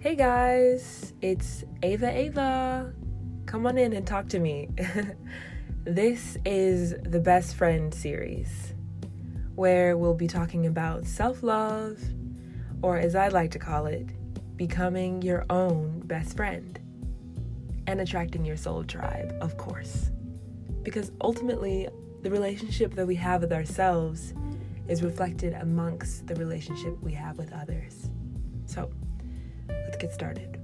Hey guys, it's Ava Ava. Come on in and talk to me. this is the Best Friend series, where we'll be talking about self love, or as I like to call it, becoming your own best friend, and attracting your soul tribe, of course. Because ultimately, the relationship that we have with ourselves is reflected amongst the relationship we have with others. So, get started.